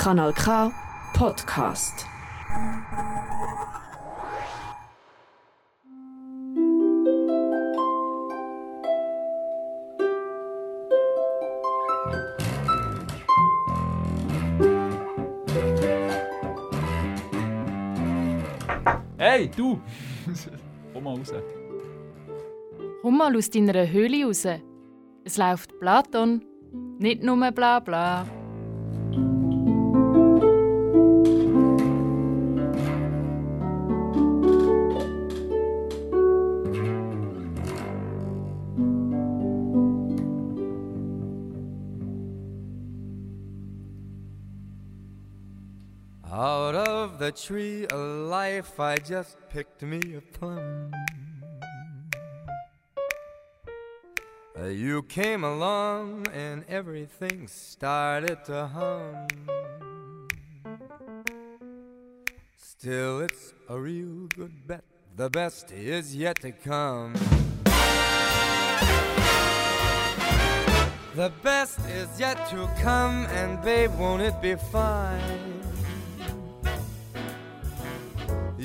Kanal K Podcast. Hey, du! Komm mal raus. Komm mal aus deiner Höhle raus. Es läuft Platon, nicht nur bla bla. The tree of life, I just picked me a plum. You came along and everything started to hum. Still, it's a real good bet. The best is yet to come. The best is yet to come, and babe, won't it be fine?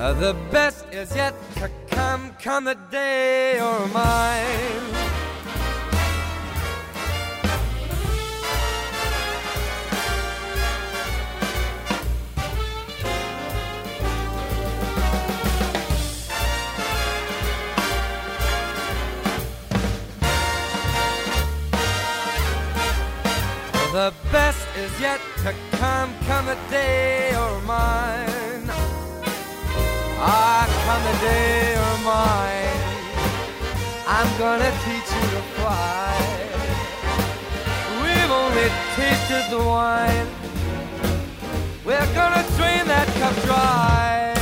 Uh, the best is yet to come, come the day you're mine. The best is yet to come, come the day you're mine. Ah, come the day you're mine. I'm gonna teach you to fly. We've only tasted the wine. We're gonna drain that cup dry.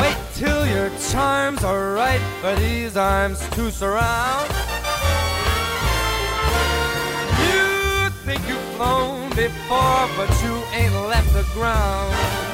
Wait till your charms are right for these arms to surround. You think you've flown before, but you ain't left the ground.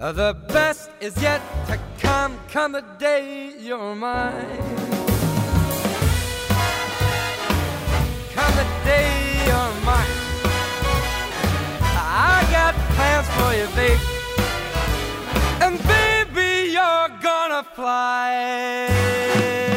The best is yet to come, come the day you're mine. Come the day you're mine. I got plans for you, babe. And baby, you're gonna fly.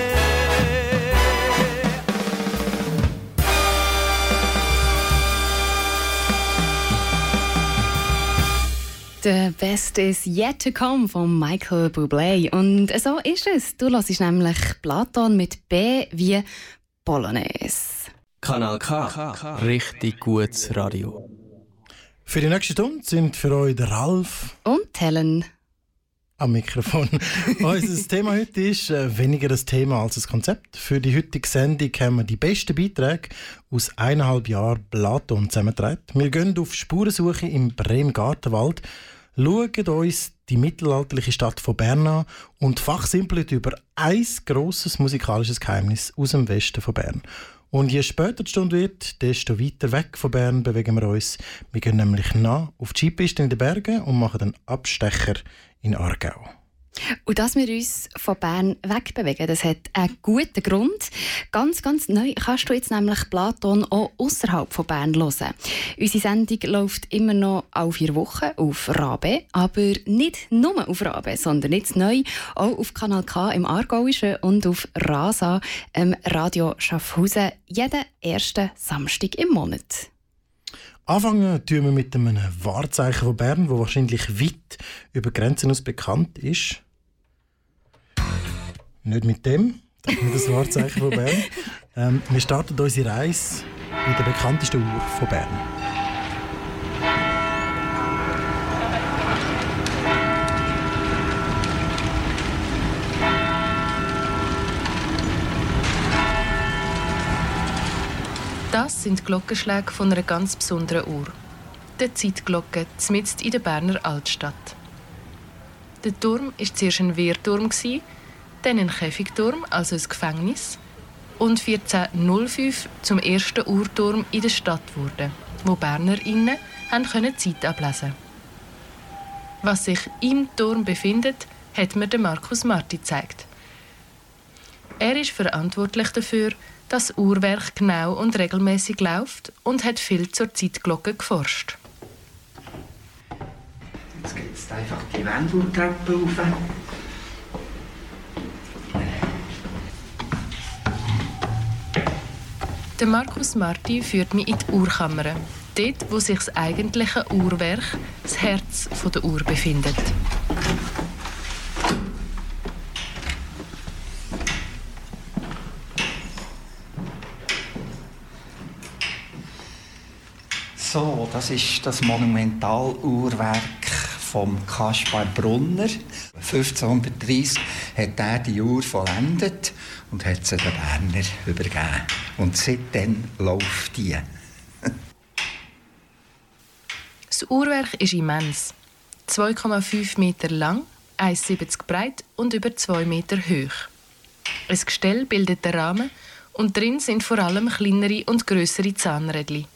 The Best is Yet to Come von Michael Bublé. Und so ist es. Du hörst nämlich Platon mit B wie Bolognese. Kanal K. Richtig gutes Radio. Für die nächste Stunde sind für euch der Ralf Und Helen. Am Mikrofon. Unser Thema heute ist äh, weniger das Thema als das Konzept. Für die heutige Sendung haben wir die besten Beiträge aus eineinhalb Jahren Platon zusammengetragen. Wir gehen auf Spurensuche im Brem-Gartenwald, schauen uns die mittelalterliche Stadt von Bern an und fachsimpeln über ein grosses musikalisches Geheimnis aus dem Westen von Bern. Und je später die Stunde wird, desto weiter weg von Bern bewegen wir uns. Wir gehen nämlich nach auf die Skipiste in den Bergen und machen einen Abstecher in Aargau. Und dass wir uns von Bern wegbewegen, das hat einen guten Grund. Ganz, ganz neu kannst du jetzt nämlich Platon auch außerhalb von Bern hören. Unsere Sendung läuft immer noch alle vier Wochen auf Rabe, aber nicht nur auf Rabe, sondern jetzt neu auch auf Kanal K im Aargauischen und auf Rasa, ähm, Radio Schaffhausen, jeden ersten Samstag im Monat. Anfangen tun wir mit einem Wahrzeichen von Bern, wo wahrscheinlich weit über Grenzen aus bekannt ist. Nicht mit dem, das ist nicht das Wahrzeichen von Bern. Ähm, wir starten unsere Reise mit der bekanntesten Uhr von Bern. Das sind Glockenschläge von einer ganz besonderen Uhr. Der Zeitglocke mitten in der Berner Altstadt. Der Turm war zuerst ein Wehrturm, dann ein Käfigturm, also ein Gefängnis, und 1405 zum ersten Uhrturm in der Stadt wurde, wo BernerInnen können Zeit ablesen Was sich im Turm befindet, hat mir Markus Marti gezeigt. Er ist verantwortlich dafür, das Uhrwerk genau und regelmäßig läuft und hat viel zur Zeitglocke geforscht. Jetzt geht es einfach die Wendeltreppe rauf. Der Markus Marti führt mich in die Uhrkammer, dort, wo sich das eigentliche Uhrwerk, das Herz der Uhr, befindet. So, das ist das Monumentaluhrwerk vom Kaspar Brunner. 1530 hat er die Uhr vollendet und hat sie den Berner übergeben. Und seitdem läuft die. das Uhrwerk ist immens. 2,5 Meter lang, 1,70 breit und über 2 Meter hoch. Ein Gestell bildet den Rahmen und drin sind vor allem kleinere und größere Zahnrädchen.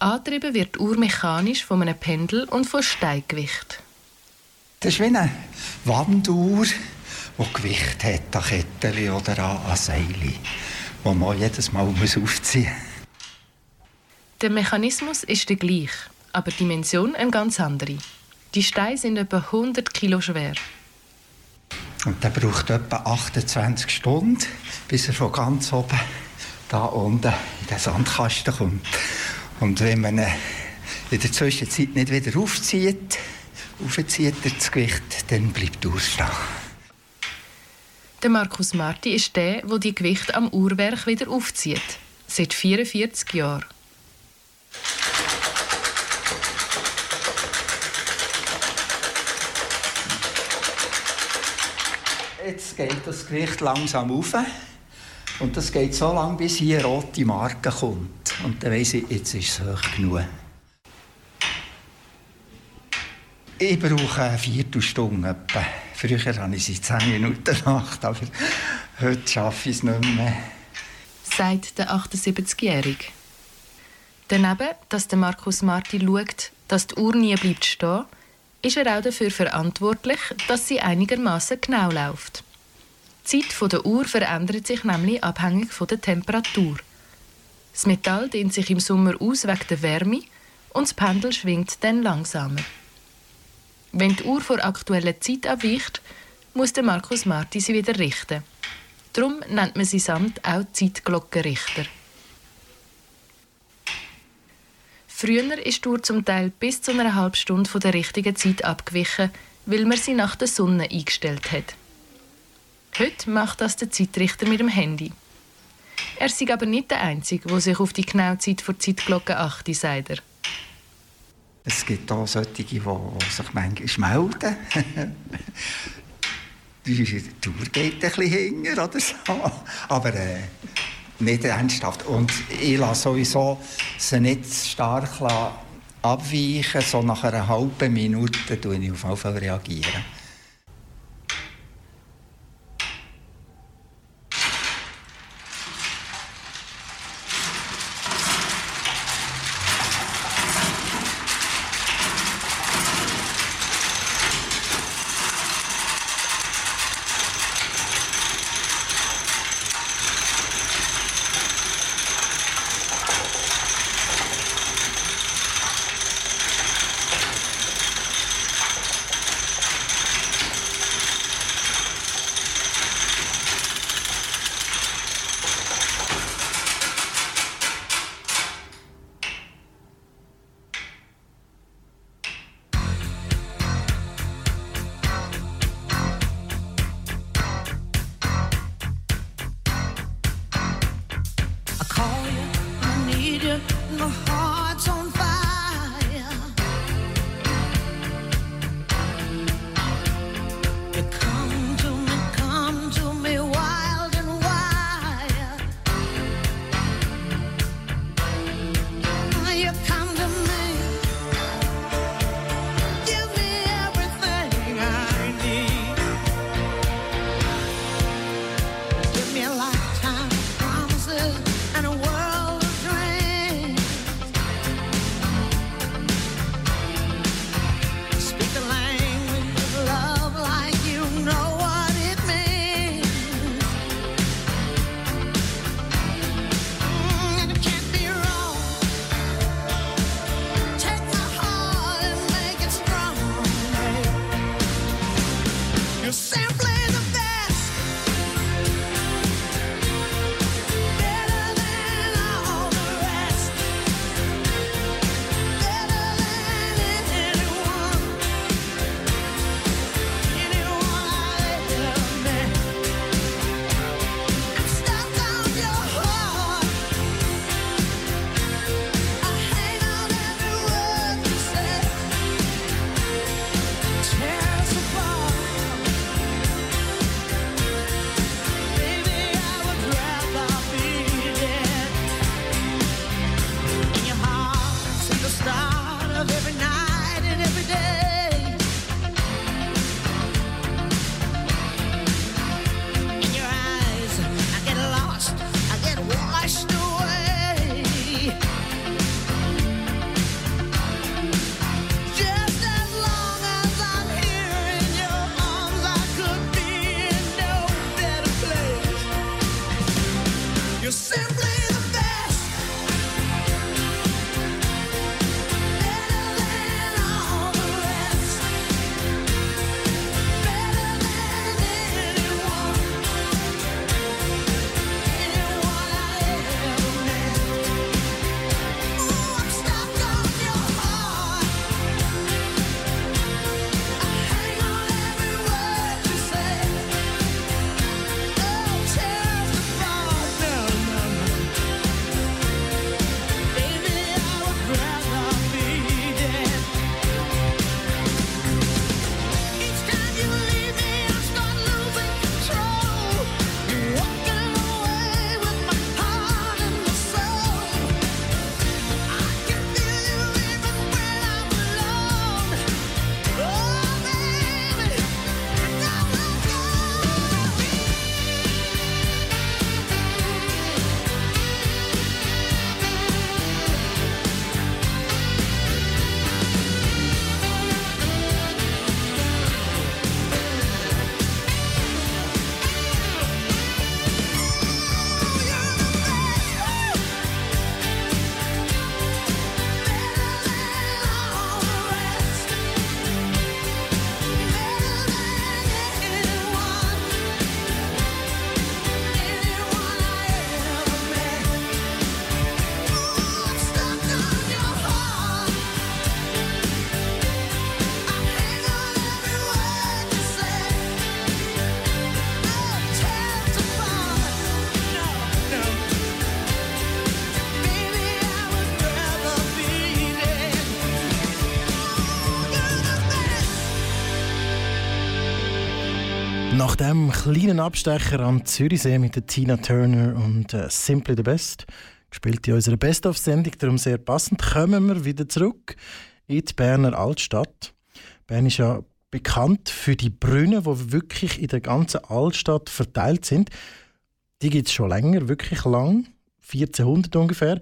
Angetrieben wird die Uhr mechanisch von einem Pendel und von Steiggewicht. Das ist wie eine Wanduhr, die Gewicht hat an Kettchen oder an Seile, die man jedes Mal aufziehen muss. Der Mechanismus ist der gleich, aber die Dimension eine ganz andere. Die Steine sind etwa 100 Kilo schwer. Und der braucht etwa 28 Stunden, bis er von ganz oben da unten in den Sandkasten kommt. Und wenn man in der Zwischenzeit nicht wieder aufzieht, aufzieht das Gewicht, dann bleibt die Uhr stehen. Der Markus Marti ist der, der die Gewicht am Uhrwerk wieder aufzieht. Seit 44 Jahren. Jetzt geht das Gewicht langsam auf. Und das geht so lange, bis hier eine rote Marke kommt. Und dann weiss ich, jetzt ist es hoch genug. Ich brauche eine Viertelstunde etwa. Früher hatte ich sie 10 Minuten Nacht, aber heute schaffe ich es nicht mehr. Sagt der 78-Jährige. Daneben, dass der Markus Marti schaut, dass die Uhr nie bleibt stehen, ist er auch dafür verantwortlich, dass sie einigermaßen genau läuft. Die Zeit der Uhr verändert sich nämlich abhängig von der Temperatur. Das Metall dehnt sich im Sommer aus wegen der Wärme und das Pendel schwingt dann langsamer. Wenn die Uhr vor aktueller Zeit abweicht, muss der Markus Marti sie wieder richten. Darum nennt man sie samt auch Zeitglockenrichter. Früher ist die Uhr zum Teil bis zu einer halben Stunde von der richtigen Zeit abgewichen, weil man sie nach der Sonne eingestellt hat. Heute macht das der Zeitrichter mit dem Handy. Er ist aber nicht der Einzige, der sich auf die genaue Zeit vor Zeitglocke achte, sagt er. Es gibt auch solche, die sich manchmal melden. die Tour geht ein bisschen hinger oder so. Aber äh, nicht ernsthaft. Und ich lasse sowieso sie nicht stark abweichen. So nach einer halben Minute reagiere ich auf jeden Fall. Reagieren. Kleinen Abstecher am Zürichsee mit der Tina Turner und äh, Simply the Best, gespielt in unserer Best-of-Sendung, darum sehr passend, kommen wir wieder zurück in die Berner Altstadt. Bern ist ja bekannt für die Brunnen, die wirklich in der ganzen Altstadt verteilt sind. Die gibt es schon länger, wirklich lang, 1400 ungefähr.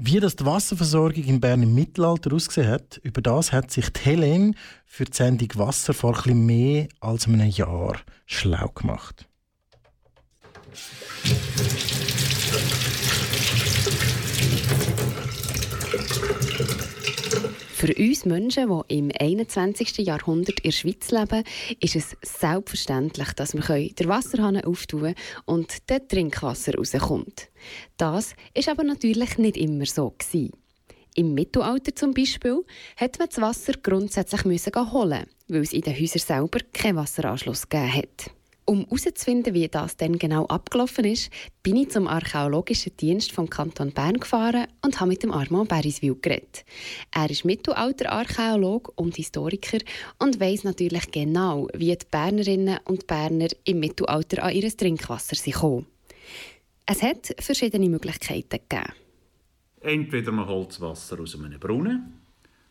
Wie das die Wasserversorgung in Bern im Mittelalter ausgesehen hat, über das hat sich die Helene für die Sendung Wasser vor etwas mehr als einem Jahr schlau gemacht. Für uns Menschen, die im 21. Jahrhundert in der Schweiz leben, ist es selbstverständlich, dass wir den Wasserhahn auftun und das Trinkwasser rauskommt. Das ist aber natürlich nicht immer so. Gewesen. Im Mittelalter zum Beispiel hat man das Wasser grundsätzlich holen, weil es in den Häusern selber keinen Wasseranschluss gegeben hat. Um herauszufinden, wie das denn genau abgelaufen ist, bin ich zum Archäologischen Dienst vom Kanton Bern gefahren und habe mit dem Armand Beriswil geredet. Er ist Mittelalter-Archäolog und Historiker und weiß natürlich genau, wie die Bernerinnen und Berner im Mittelalter an ihr Trinkwasser sind gekommen. Es hat verschiedene Möglichkeiten gegeben. Entweder man holt das Wasser aus einem Brunnen,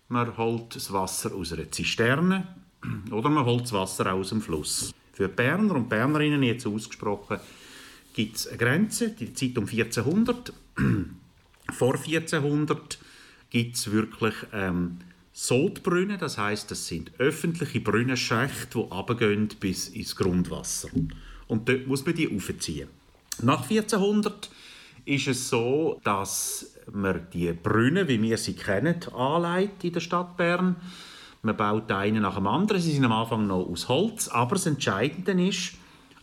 man holt das Wasser aus einer Zisterne oder man holt das Wasser aus dem Fluss. Für Berner und Bernerinnen jetzt ausgesprochen gibt es eine Grenze, die Zeit um 1400. Vor 1400 gibt es wirklich ähm, Sodbrunnen, das heißt, das sind öffentliche Brunnenschächte, die runtergehen bis ins Grundwasser. Und dort muss man die aufziehen. Nach 1400 ist es so, dass man die Brunnen, wie wir sie kennen, anlegt in der Stadt Bern. Man baut einen nach dem anderen. Sie sind am Anfang noch aus Holz, aber das Entscheidende ist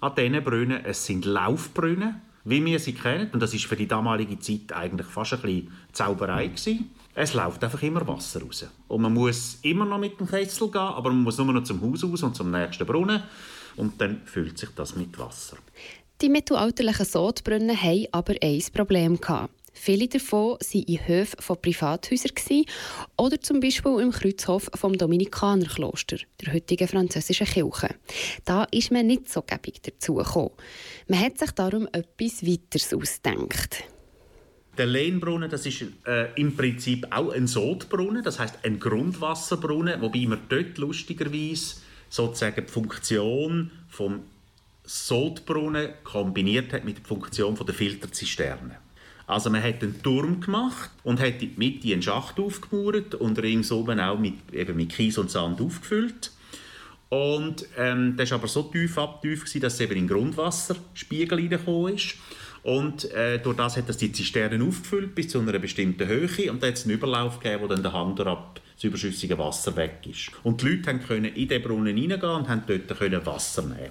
an diesen Brunnen, es sind Laufbrunnen, wie wir sie kennen. Und das ist für die damalige Zeit eigentlich fast ein bisschen Zauberei gewesen. Es läuft einfach immer Wasser raus. Und man muss immer noch mit dem Kessel gehen, aber man muss nur noch zum Haus raus und zum nächsten Brunnen. Und dann füllt sich das mit Wasser. Die mittelalterlichen Sodbrunnen hatten aber ein Problem. Gehabt. Viele davon waren in Höfen von Privathäusern oder zum Beispiel im Kreuzhof vom Dominikanerkloster, der heutigen französischen Kirche. Da ist man nicht so gäbig dazu gekommen. Man hat sich darum etwas Weiteres ausgedacht. Der Lehnbrunnen, das ist äh, im Prinzip auch ein Sodbrunnen, das heißt ein Grundwasserbrunnen, wobei man dort lustigerweise sozusagen die Funktion vom Sodbrunnen kombiniert hat mit der Funktion von der Filterzisterne. Also man hat einen Turm gemacht und hat in die Mitte einen Schacht aufgemauert und ringsum auch mit, eben mit Kies und Sand aufgefüllt. Und ähm, das war aber so tief abtief, dass es eben in den Grundwasserspiegel reingekommen ist. Und äh, durch das hat das die Zisternen aufgefüllt bis zu einer bestimmten Höhe und dann hat es einen Überlauf gegeben, wo dann der Hang ab das überschüssige Wasser weg ist. Und die Leute können in den Brunnen hineingehen und haben dort Wasser nehmen.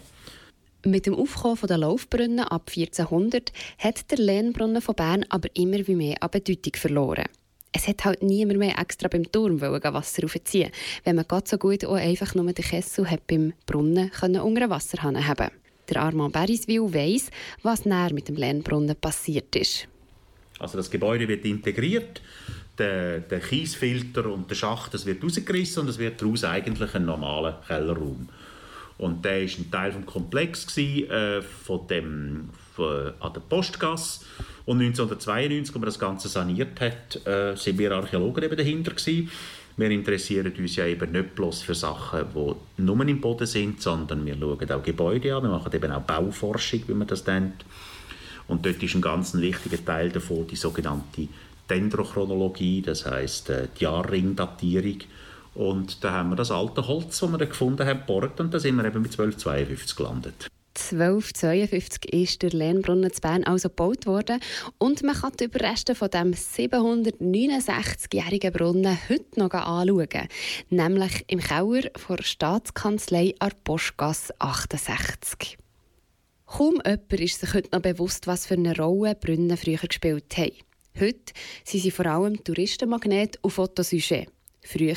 Mit dem Aufkommen der Laufbrunnen ab 1400 hat der Lehnbrunnen von Bern aber immer wie mehr an Bedeutung verloren. Es hat halt niemand mehr extra beim Turm Wasser aufziehen, wenn man Gott so gut auch einfach nur den Kessel hat beim Brunnen können unter Wasserhahn haben. Der Armand Beriswil weiss, was näher mit dem Lehnbrunnen passiert ist. Also das Gebäude wird integriert, der, der Kiesfilter und der Schacht das wird rausgerissen und es wird daraus eigentlich ein normaler Kellerraum. Und der war ein Teil des Komplex gewesen, äh, von dem, von, an der Postgasse. Und 1992, als man das Ganze saniert hat, äh, sind wir Archäologen eben dahinter gewesen. Wir interessieren uns ja eben nicht bloß für Sachen, die nur im Boden sind, sondern wir schauen auch Gebäude an. Wir machen eben auch Bauforschung, wie man das nennt. Und dort ist ein ganz wichtiger Teil davon die sogenannte Dendrochronologie, das heißt äh, die Jahrringdatierung. Und da haben wir das alte Holz, das wir da gefunden haben, geborgt und da sind wir eben mit 1252 gelandet. 1252 ist der Lehnbrunnen zu Bern also gebaut worden und man kann die Überreste von dem 769-jährigen Brunnen heute noch anschauen, nämlich im Keller der Staatskanzlei an Postgasse 68. Kaum jemand ist sich heute noch bewusst, was für eine Rolle Brunnen früher gespielt haben. Heute sind sie vor allem Touristenmagnet und Fotosujet. Früher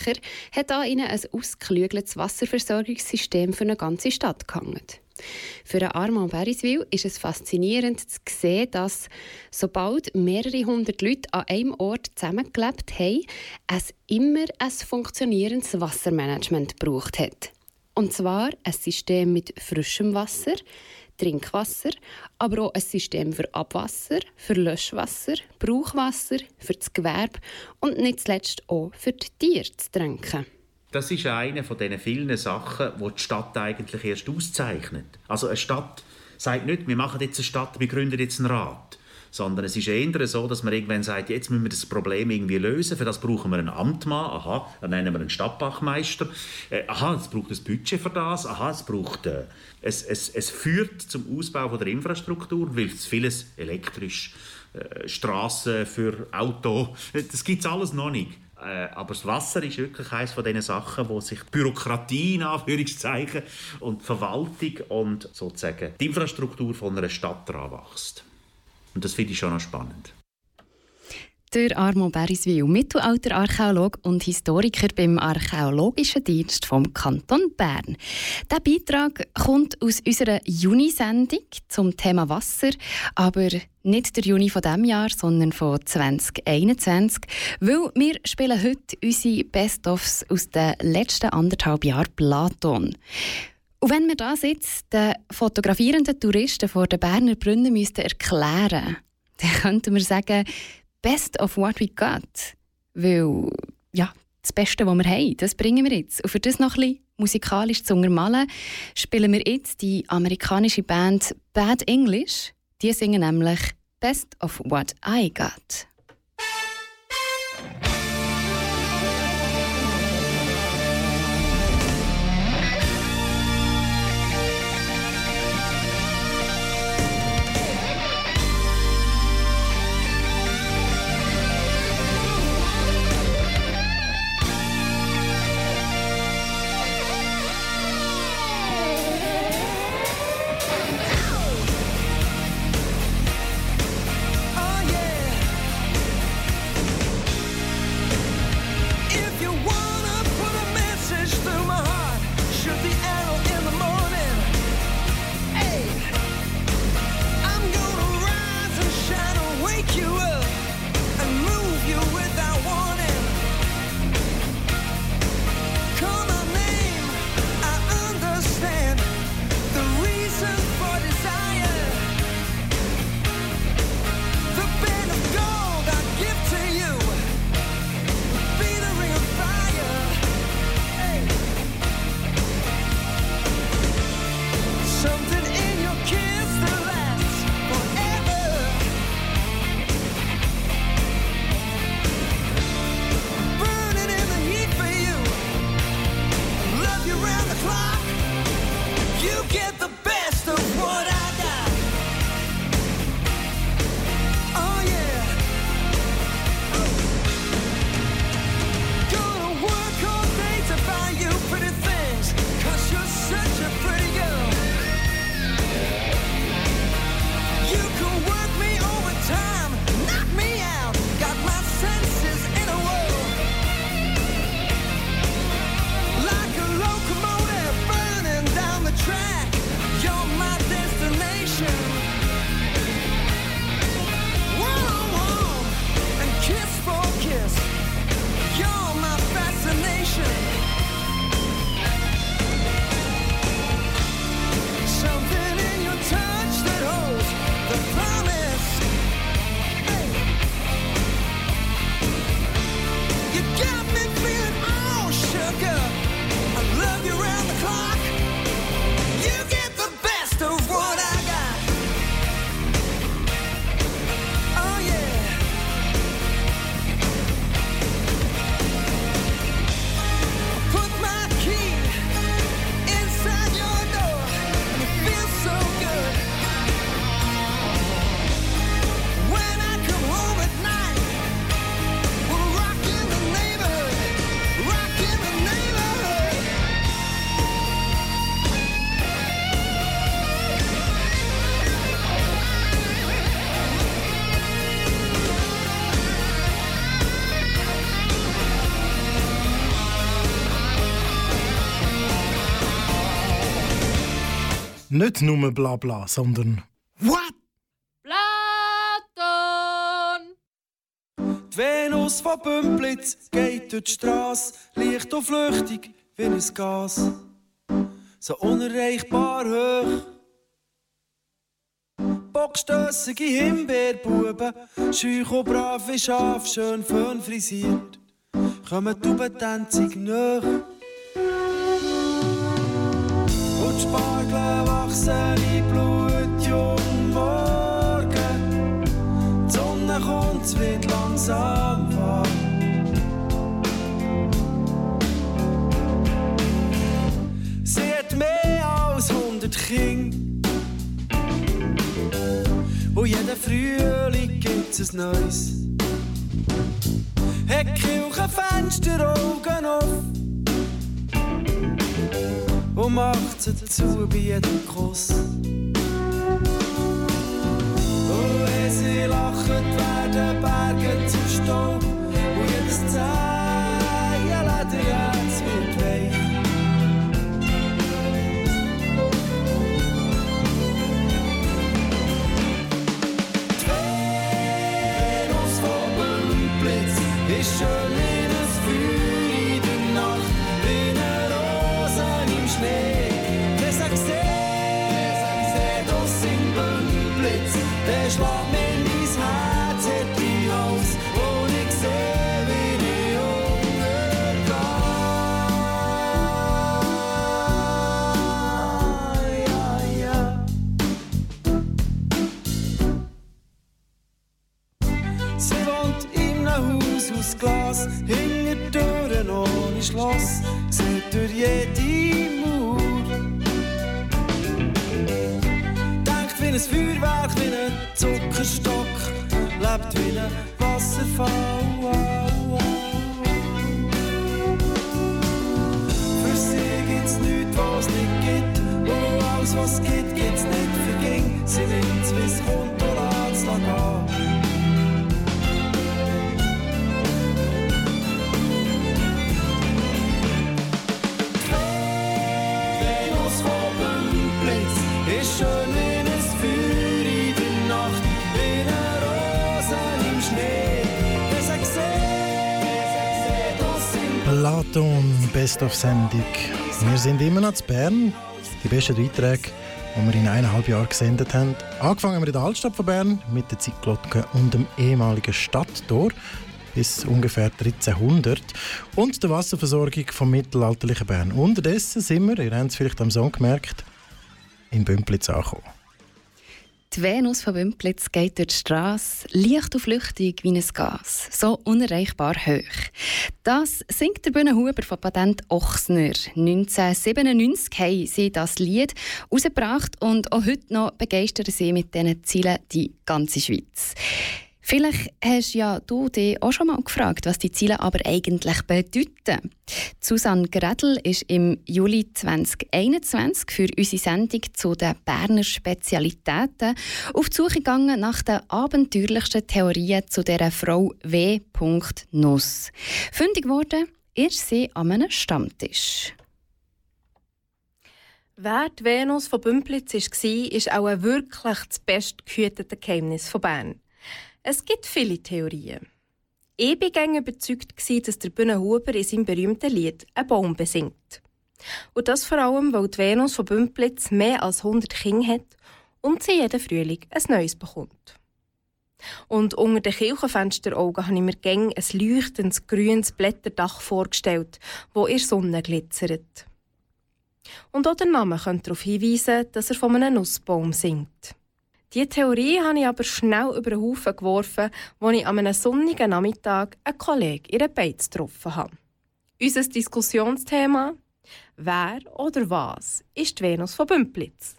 hat an ihnen ein ausgeklügeltes Wasserversorgungssystem für eine ganze Stadt gehangen. Für Armand Beriswil ist es faszinierend zu sehen, dass, sobald mehrere hundert Leute an einem Ort zusammengelebt haben, es immer ein funktionierendes Wassermanagement gebraucht hat. Und zwar ein System mit frischem Wasser, Trinkwasser, aber auch ein System für Abwasser, für Löschwasser, Brauchwasser, für das Gewerbe und nicht zuletzt auch für die Tiere zu trinken. Das ist eine von diesen vielen Sachen, die die Stadt eigentlich erst auszeichnet. Also eine Stadt sagt nicht, wir machen jetzt eine Stadt, wir gründen jetzt einen Rat. Sondern es ist eher so, dass man irgendwann sagt, jetzt müssen wir das Problem irgendwie lösen. Für das brauchen wir einen Amtmann. Aha, dann nennen wir einen Stadtbachmeister. Äh, aha, es braucht ein Budget für das. Aha, es braucht... Äh, es, es, es führt zum Ausbau von der Infrastruktur, weil es vieles elektrisch, äh, Straßen für Auto, das gibt es alles noch nicht. Äh, aber das Wasser ist wirklich eines von diesen Sachen, wo sich Bürokratie in Anführungszeichen und Verwaltung und sozusagen die Infrastruktur von einer Stadt daran wächst. Und das finde ich schon noch spannend. Der Armand Beriswil, Mittelalterarchäolog und Historiker beim Archäologischen Dienst vom Kanton Bern. Der Beitrag kommt aus unserer Juni-Sendung zum Thema Wasser, aber nicht der Juni von diesem Jahr, sondern von 2021, weil wir spielen heute unsere Best-ofs aus den letzten anderthalb Jahren Platon. Und wenn wir das jetzt den fotografierenden Touristen vor den Berner Brunnen müssten erklären dann könnten wir sagen, best of what we got. Weil, ja, das Beste, was wir haben, das bringen wir jetzt. Und für das noch ein bisschen musikalisch zu untermalen, spielen wir jetzt die amerikanische Band Bad English. Die singen nämlich Best of What I Got. Nicht nur Blabla, sondern What? Platon! Die Venus von Bümplitz geht durch die Straße, leicht und flüchtig wie ein Gas. So unerreichbar hoch. Bockstössige Himbeerbuben, scheuch und brave Schaf, schön fön frisiert, kommen Tubentänzig nach. Und die Spargel wachsen in Blut, jung morgen. Die Sonne kommt, es wird langsam warm. Sie mehr als 100 Kinder. Und jeden Frühling gibt's ein neues. Hat Kirchenfenster Augen auf. Und macht sie dazu bei jedem Kuss. Oh, es sie lachen, werden Berge zu Staub. Und jedes Zehen ein Feuerwerk, wie ein Zuckerstock, lebt wie ein Wasserfall. Platon, Best of Sendung. Wir sind immer noch zu Bern. Die besten Beiträge, die wir in eineinhalb Jahren gesendet haben. Angefangen wir in der Altstadt von Bern mit der Zeitglocke und dem ehemaligen Stadttor bis ungefähr 1300 und der Wasserversorgung vom mittelalterlichen Bern. Unterdessen sind wir, ihr habt es vielleicht am Song gemerkt, in Bümplitz angekommen. Die Venus von Bümplitz geht durch die Straße, leicht und flüchtig wie ein Gas, so unerreichbar hoch. Das singt der Bühnenhuber von Patent Ochsner. 1997 haben sie das Lied herausgebracht und auch heute noch begeistern sie mit diesen Zielen die ganze Schweiz. Vielleicht hast ja du dich auch schon mal gefragt, was die Ziele aber eigentlich bedeuten. Susanne Gredl ist im Juli 2021 für unsere Sendung zu den Berner Spezialitäten auf die Suche gegangen nach den abenteuerlichsten Theorien zu dieser Frau W. Nuss. Fündig geworden ist sie an einem Stammtisch. Wer die Venus von Bümplitz war, ist auch ein wirklich das bestgehütete Geheimnis von Bern. Es gibt viele Theorien. Ich war gängig überzeugt, dass der Bühnenhuber in seinem berühmten Lied einen Baum besingt. Und das vor allem, weil die Venus von Bümplitz mehr als 100 Kinder hat und sie jeden Frühling ein neues bekommt. Und unter den Kirchenfensteraugen habe ich mir gäng ein leuchtendes grünes Blätterdach vorgestellt, wo der Sonne glitzert. Und auch der Name könnte darauf hinweisen, dass er von einem Nussbaum singt. Diese Theorie habe ich aber schnell über den Haufen geworfen, als ich an einem sonnigen Nachmittag einen Kollegen in einer Beiz getroffen habe. Unser Diskussionsthema Wer oder was ist die Venus von Bümplitz?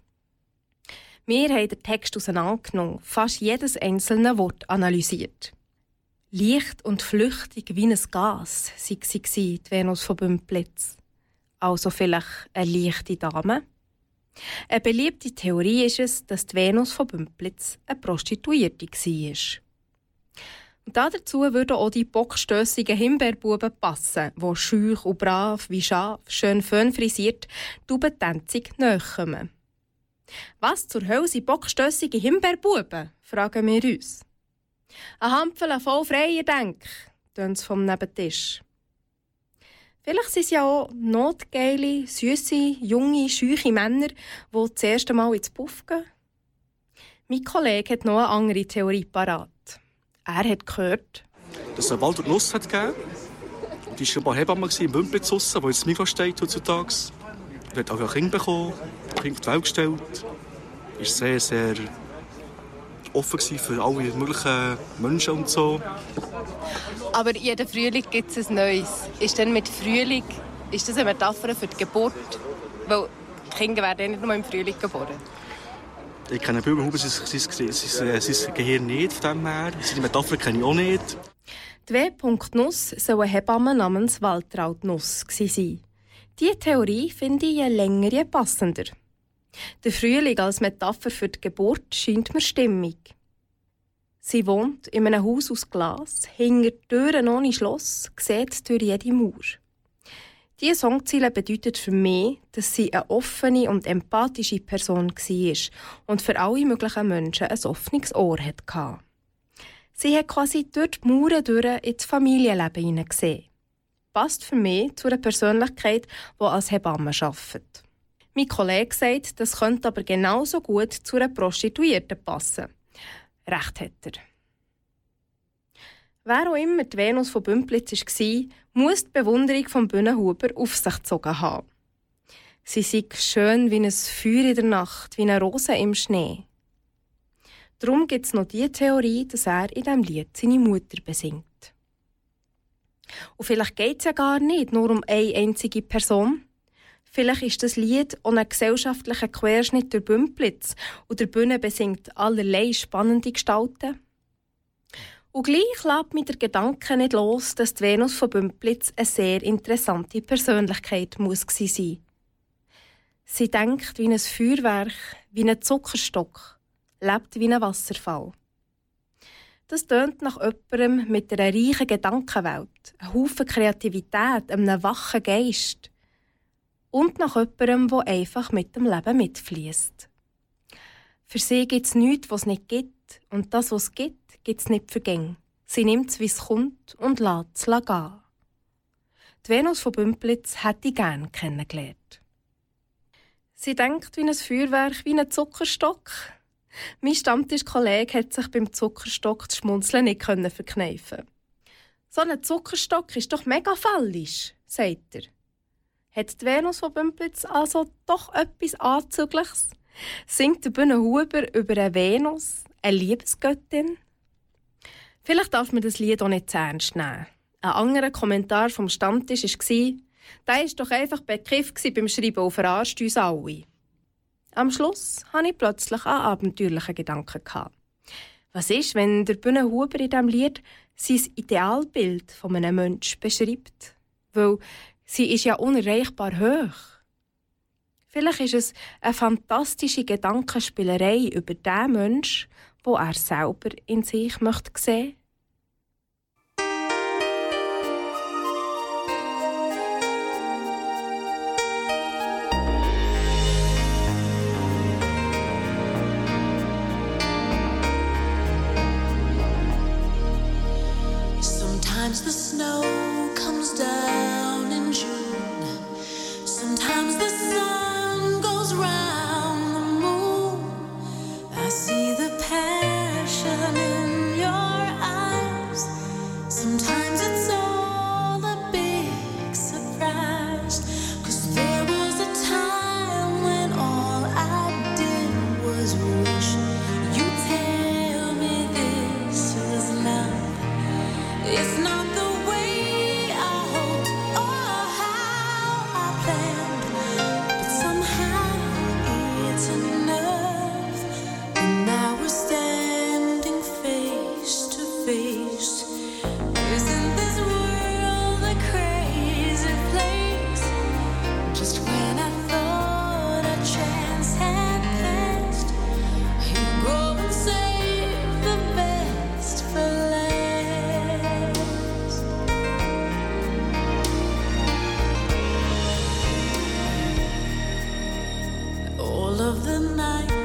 Wir haben den Text auseinandergenommen, fast jedes einzelne Wort analysiert. Leicht und flüchtig wie ein Gas sei sie, die Venus von Bümplitz. Also vielleicht eine leichte Dame? Eine beliebte Theorie ist es, dass die Venus von Bümplitz eine Prostituierte war. Und dazu würden auch die bockstössigen Himbeerbuben passen, die schüch und brav wie Schaf, schön fön frisiert, tubentänzig nachkommen. Was zur Hölle sind bockstössige Himbeerbuben? fragen wir uns. Ein Hampfel voll freier Denk, tönt vom Nebentisch. Vielleicht sind es ja auch notgeile, süße, junge, scheuche Männer, die das erste Mal ins Puff gehen. Mein Kollege hat noch eine andere Theorie parat. Er hat gehört, dass es Wald und Nuss hat gegeben. Und die war ein paar Hebammen im draussen, wo jetzt Migros steht heutzutage. Er hat auch ein Kind bekommen, ein Kind auf die Welt gestellt. War sehr, sehr offen für alle möglichen Menschen und so. Aber jeden Frühling gibt es ein Neues. Ist denn mit Frühling ist das eine Metapher für die Geburt? Weil die Kinder werden ja nicht nur im Frühling geboren. Ich kenne Bürgerhuber, sein, sein, sein, sein Gehirn nicht von dem her. Seine Metapher kenne ich auch nicht. Die W. Nuss soll eine Hebamme namens Waltraud Nuss gewesen sein. Diese Theorie finde ich je länger, je passender. Der Frühling als Metapher für die Geburt scheint mir stimmig. Sie wohnt in einem Haus aus Glas, hinter Türen ohne Schloss, sieht durch jede Mauer. Diese Songziele bedeutet für mich, dass sie eine offene und empathische Person war und für alle möglichen Menschen ein offenes Ohr hatte. Sie hat quasi durch die Mauern durch ins Familienleben hineingesehen. Passt für mich zu einer Persönlichkeit, die als Hebamme arbeitet. Mein Kollege sagt, das könnte aber genauso gut zu einer Prostituierten passen. Recht hat er. Wer auch immer die Venus von Bümplitz war, muss die Bewunderung vom Bühnenhuber auf sich gezogen haben. Sie sei schön wie ein Feuer in der Nacht, wie eine Rose im Schnee. Darum gibt es noch die Theorie, dass er in diesem Lied seine Mutter besingt. Und vielleicht geht es ja gar nicht nur um eine einzige Person. Vielleicht ist das Lied auch ein gesellschaftlicher Querschnitt durch Bümplitz und der Bühne besingt allerlei spannende Gestalten. Und gleich lässt mich der Gedanke nicht los, dass die Venus von Bümplitz eine sehr interessante Persönlichkeit muss sein. Sie denkt wie ein Feuerwerk, wie ein Zuckerstock, lebt wie ein Wasserfall. Das tönt nach jemandem mit einer reichen Gedankenwelt, einem Haufen Kreativität, einem wachen Geist. Und nach jemandem, der einfach mit dem Leben mitfließt. Für sie gibt es nichts, was es nicht gibt. Und das, was es gibt, gibt es nicht vergäng. Sie nimmt es, wie es kommt und lässt es gehen. Die Venus von Bümplitz hätte ich gerne kennengelernt. Sie denkt wie ein Feuerwerk, wie ein Zuckerstock. Mein Stammtischkollege hat sich beim Zuckerstock das Schmunzeln nicht verkneifen. So ein Zuckerstock ist doch mega fallisch, sagt er. Hat die Venus von Bümplitz also doch etwas Anzügliches? Singt der Bühne Huber über eine Venus, eine Liebesgöttin? Vielleicht darf man das Lied auch nicht zu ernst nehmen. Ein anderer Kommentar vom Stammtisch war, der war doch einfach bekifft beim Schreiben und verarscht uns alle. Am Schluss hatte ich plötzlich einen abenteuerlichen Gedanken. Was ist, wenn der Bühne Huber in diesem Lied sein Idealbild von einem Menschen beschreibt? Weil sie ist ja unerreichbar hoch. Vielleicht ist es eine fantastische Gedankenspielerei über den Mensch, wo er selber in sich möchte sehen. All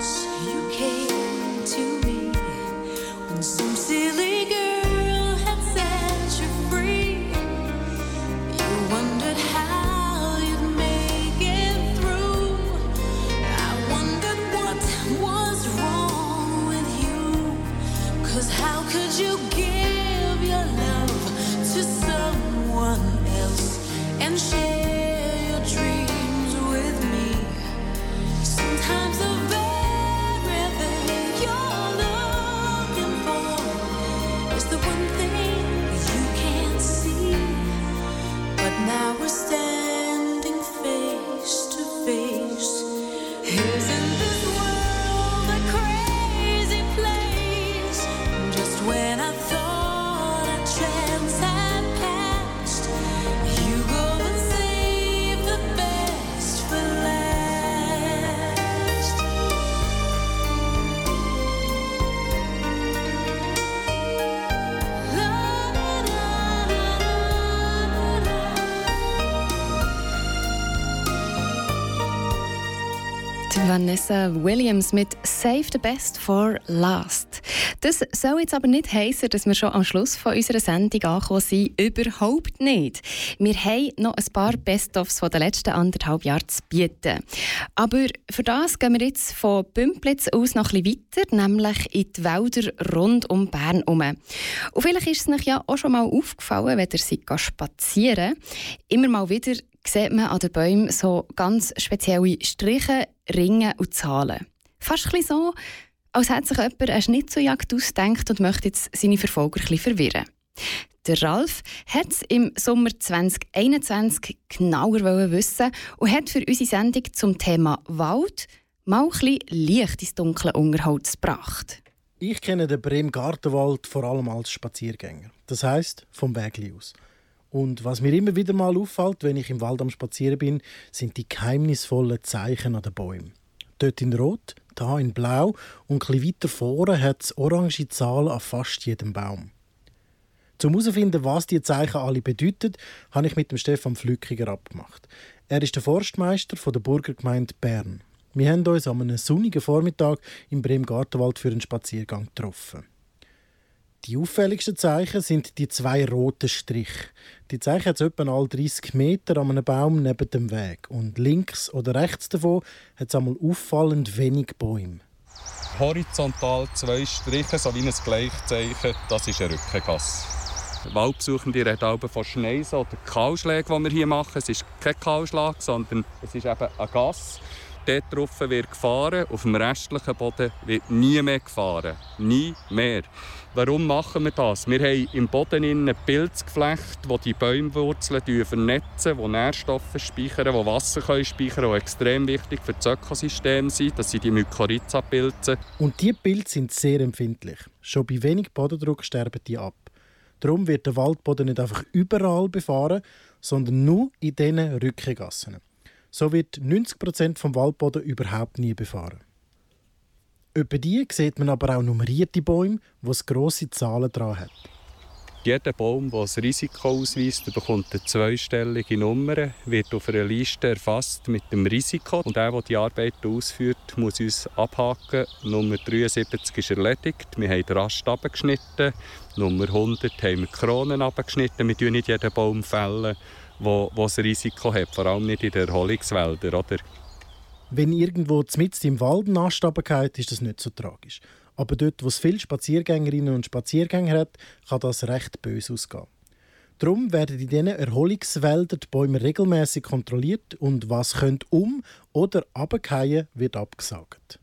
Vanessa Williams mit Save the Best for Last. Das soll jetzt aber nicht heißen, dass wir schon am Schluss von unserer Sendung angekommen sind. Überhaupt nicht. Wir haben noch ein paar Best-ofs von den letzten anderthalb Jahren zu bieten. Aber für das gehen wir jetzt von Bümplitz aus noch ein bisschen weiter, nämlich in die Wälder rund um Bern herum. Und vielleicht ist es euch ja auch schon mal aufgefallen, wenn ihr seid spazieren Immer mal wieder sieht man an den Bäumen so ganz spezielle Striche, Ringe und Zahlen. Fast ein so, als hätte sich jemand eine Schnitzeljagd ausgedacht und möchte jetzt seine Verfolger ein verwirren. Der Ralf hat es im Sommer 2021 genauer wissen und hat für unsere Sendung zum Thema Wald mal ein bisschen Licht ins dunkle Unterholz gebracht. Ich kenne den Bremen Gartenwald vor allem als Spaziergänger. Das heißt vom Weg aus. Und was mir immer wieder mal auffällt, wenn ich im Wald am Spazieren bin, sind die geheimnisvollen Zeichen an den Bäumen. Dort in Rot, da in Blau und ein weiter vorne hat es orange Zahlen an fast jedem Baum. Zum herausfinden, was die Zeichen alle bedeuten, habe ich mit dem Stefan Flückiger abgemacht. Er ist der Forstmeister der Burgergemeinde Bern. Wir haben uns an einem sonnigen Vormittag im Bremen Gartenwald für einen Spaziergang getroffen. Die auffälligsten Zeichen sind die zwei roten Striche. Die Zeichen hat es etwa alle 30 Meter an einem Baum neben dem Weg. Und links oder rechts davon hat es einmal auffallend wenig Bäume. Horizontal zwei Striche, so wie ein Gleichzeichen, das ist eine Rückengasse. Waldbesuchende reden auch von Schneisen oder Kahlschlägen, die wir hier machen. Es ist kein Kahlschlag, sondern es ist eben eine Gasse. Dort drauf wird gefahren, auf dem restlichen Boden wird nie mehr gefahren. Nie mehr. Warum machen wir das? Wir haben im Boden ein Pilzgeflecht, das die Baumwurzeln vernetzen, die Nährstoffe speichern, die Wasser können speichern die extrem wichtig für das Ökosystem sind. Das sind die Mykorrhiza-Pilze. Und diese Pilze sind sehr empfindlich. Schon bei wenig Bodendruck sterben die ab. Darum wird der Waldboden nicht einfach überall befahren, sondern nur in diesen Rückengassen. So wird 90% vom Waldboden überhaupt nie befahren. Etwa die sieht man aber auch nummerierte Bäume, es grosse Zahlen dran hat. Jeder Baum, der ein Risiko ausweist, bekommt eine zweistellige Nummer, wird auf einer Liste erfasst mit dem Risiko. Und der, der die Arbeit ausführt, muss uns abhaken. Nummer 73 ist erledigt. Wir haben den Ast abgeschnitten. Nummer 100 haben wir die Kronen abgeschnitten. Wir fällen nicht jeden Baum, wo ein Risiko hat, vor allem nicht in den Erholungswäldern. Wenn irgendwo mitten im Wald ein Ast runterfällt, ist das nicht so tragisch. Aber dort, wo es viele Spaziergängerinnen und Spaziergänger hat, kann das recht böse ausgehen. Darum werden in diesen Erholungswäldern die Bäume regelmäßig kontrolliert und was könnte um- oder abgehen wird abgesagt.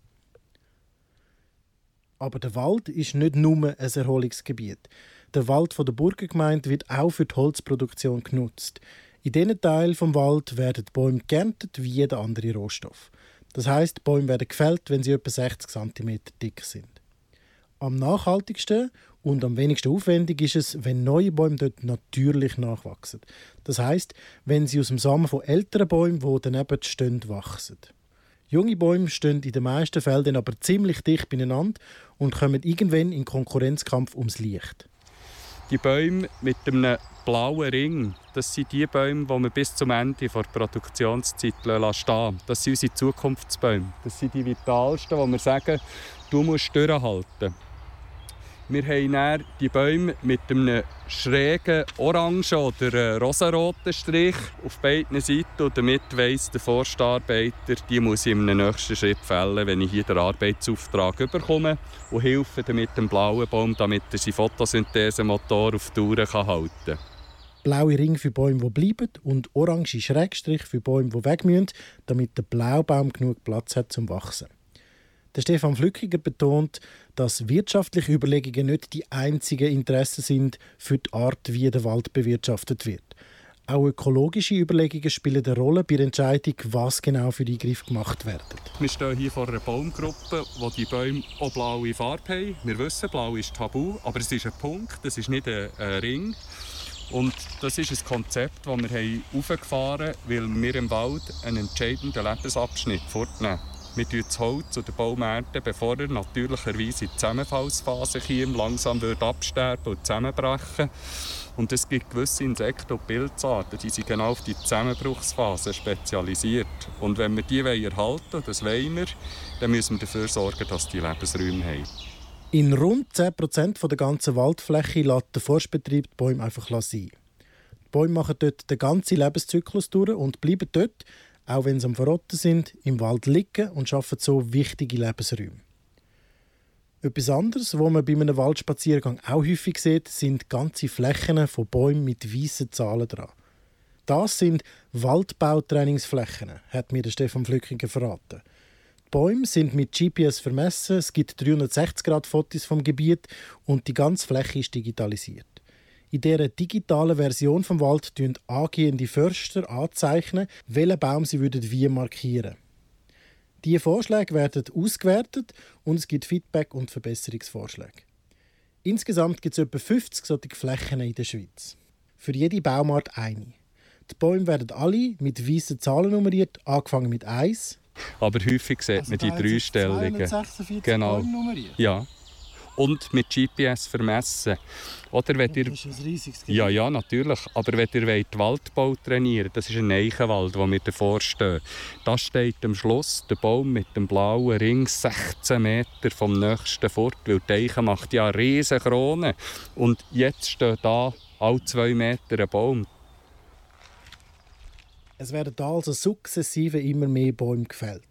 Aber der Wald ist nicht nur ein Erholungsgebiet. Der Wald von der Burgergemeinde wird auch für die Holzproduktion genutzt. In diesen Teilen vom Wald werden die Bäume geerntet wie jeder andere Rohstoff. Das heißt, Bäume werden gefällt, wenn sie etwa 60 cm dick sind. Am nachhaltigsten und am wenigsten aufwendig ist es, wenn neue Bäume dort natürlich nachwachsen. Das heißt, wenn sie aus dem Samen von älteren Bäumen, die daneben stehen, wachsen. Junge Bäume stehen in den meisten Fällen aber ziemlich dicht beieinander und kommen irgendwann in Konkurrenzkampf ums Licht. Die Bäume mit einem blauen Ring, das sind die Bäume, die wir bis zum Ende der Produktionszeit stehen lassen. Das sind unsere Zukunftsbäume. Das sind die vitalsten, wo wir sagen, du musst durchhalten. Wir haben dann die Bäume mit einem schrägen orangen oder rosaroten Strich auf beiden Seiten und damit weiss der Forstarbeiter, die muss ich im nächsten Schritt fällen, wenn ich hier den Arbeitsauftrag bekomme und helfe mit dem blauen Baum, damit er seinen Photosynthesemotor auf die Tour halten kann. Blaue Ringe für Bäume, die bleiben und orange Schrägstrich für Bäume, die weg müssen, damit der Blaubaum genug Platz hat zum Wachsen. Der Stefan Flückiger betont, dass wirtschaftliche Überlegungen nicht die einzigen Interessen sind für die Art, wie der Wald bewirtschaftet wird. Auch ökologische Überlegungen spielen eine Rolle bei der Entscheidung, was genau für Eingriffe gemacht werden. Wir stehen hier vor einer Baumgruppe, wo die Bäume auch blaue Farbe haben. Wir wissen, blau ist tabu, aber es ist ein Punkt, es ist nicht ein Ring. Und das ist ein Konzept, das wir aufgefahren haben, weil wir im Wald einen entscheidenden Lebensabschnitt fortnehmen. Wir ernten das Holz und den Baum, ernten, bevor er natürlicherweise in die Zusammenfallsphase käme, langsam würde absterben und zusammenbrechen. Und es gibt gewisse Insekten und Pilzarten, die sind genau auf die Zusammenbruchsphase spezialisiert. Und wenn wir die erhalten wollen, das wollen wir, dann müssen wir dafür sorgen, dass die Lebensräume haben. In rund 10% der ganzen Waldfläche lässt der Forstbetrieb die Bäume einfach sein. Die Bäume machen dort den ganzen Lebenszyklus durch und bleiben dort, auch wenn sie am Verrotten sind, im Wald liegen und schaffen so wichtige Lebensräume. Etwas anderes, was man bei einem Waldspaziergang auch häufig sieht, sind ganze Flächen von Bäumen mit weißen Zahlen dran. Das sind Waldbautrainingsflächen, hat mir der Stefan Flückiger verraten. Die Bäume sind mit GPS vermessen, es gibt 360-Grad-Fotos vom Gebiet und die ganze Fläche ist digitalisiert. In dieser digitalen Version vom Wald tun angehende Förster anzeichnen, welchen Baum sie würden wie markieren. Diese Vorschläge werden ausgewertet und es gibt Feedback und Verbesserungsvorschläge. Insgesamt gibt es etwa 50 solche Flächen in der Schweiz. Für jede Baumart eine. Die Bäume werden alle mit weißen Zahlen nummeriert, angefangen mit 1. Aber häufig sieht man die dreistelligen. 246 Genau. Ja. Und mit GPS vermessen. Oder wenn ihr... Das ist ein riesiges Gebiet. Ja, ja, natürlich. Aber wenn ihr wollt, Waldbau trainieren das ist ein Eichenwald, wo wir davor stehen. Da steht am Schluss der Baum mit dem blauen Ring 16 Meter vom nächsten fort, weil die Eiche macht ja eine riesige Krone. Und jetzt steht da alle zwei Meter ein Baum. Es werden also sukzessive immer mehr Bäume gefällt.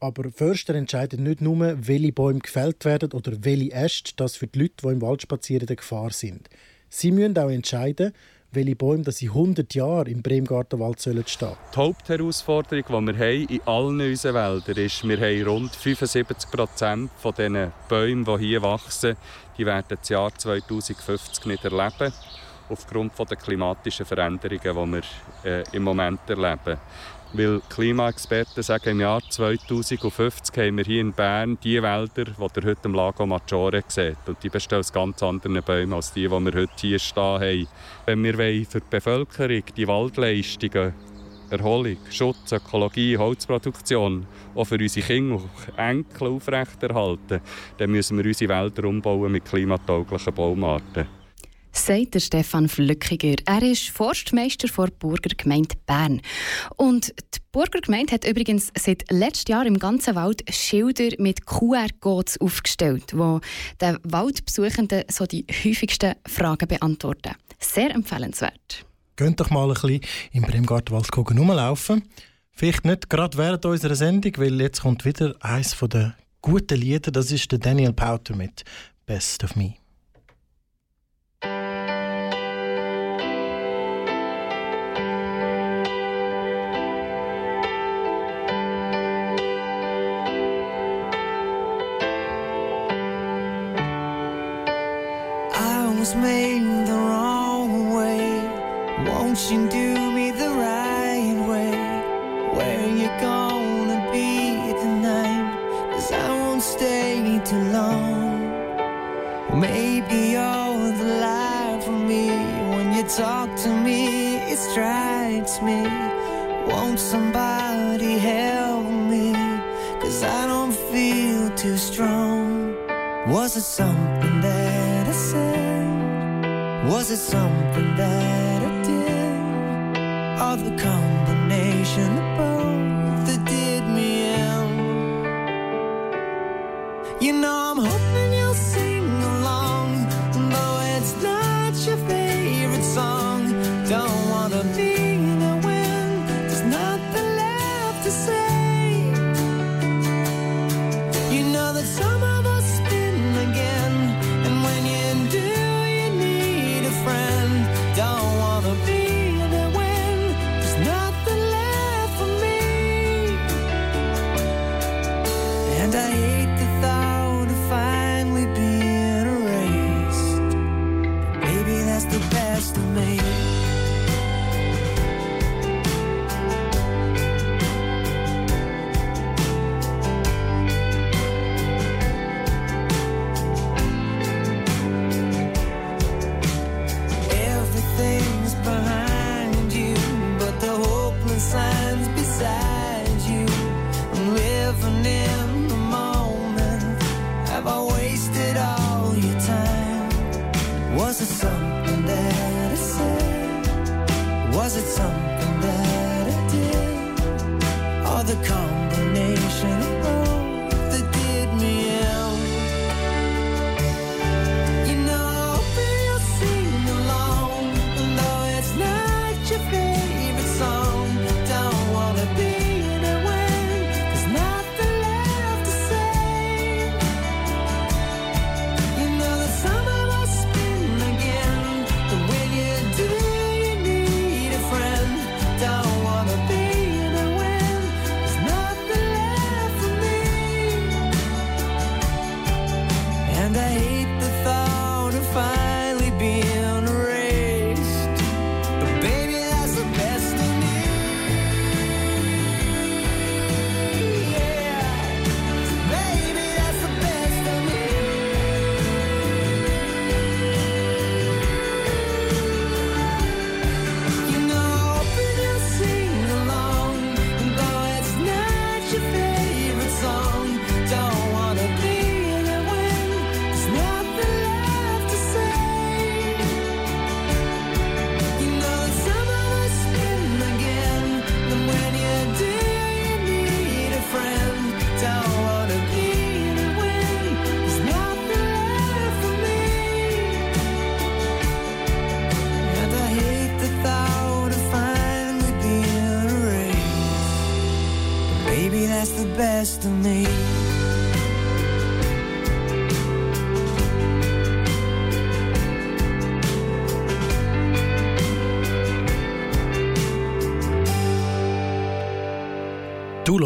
Aber Förster entscheiden nicht nur, welche Bäume gefällt werden oder welche Äste das für die Leute, die im Wald spazieren, eine Gefahr sind. Sie müssen auch entscheiden, welche Bäume das in 100 Jahren im Bremgartenwald sollen stehen. Die Hauptherausforderung, die wir haben in allen unseren Wäldern ist, wir haben rund 75 Prozent von diesen Bäumen, die hier wachsen, die werden das Jahr 2050 nicht erleben, aufgrund der klimatischen Veränderungen, die wir äh, im Moment erleben. Weil Klimaexperten sagen, im Jahr 2050 haben wir hier in Bern die Wälder, die ihr heute im Lago Maggiore seht. Und die bestehen aus ganz anderen Bäumen als die, die wir heute hier stehen haben. Wenn wir für die Bevölkerung die Waldleistungen Erholung, Schutz, Ökologie, Holzproduktion auch für unsere Kinder und Enkel aufrechterhalten, dann müssen wir unsere Wälder umbauen mit klimatauglichen Baumarten. Sagt der Stefan Flückiger. Er ist Forstmeister der Burgergemeinde Bern. Und die Burgergemeinde hat übrigens seit letztem Jahr im ganzen Wald Schilder mit QR-Codes aufgestellt, die den Waldbesuchenden so die häufigsten Fragen beantworten. Sehr empfehlenswert. Geht doch mal ein bisschen im Bremgartenwald rumlaufen. Vielleicht nicht gerade während unserer Sendung, weil jetzt kommt wieder eines der guten Lieder. Das ist der Daniel Powter mit Best of Me. Was made the wrong way. Won't you do me the right way? Where you gonna be tonight? Cause I won't stay too long. Maybe you're the life for me. When you talk to me, it strikes me. Won't somebody help me? Cause I don't feel too strong. Was it something that I said? Was it something that I did? Or the combination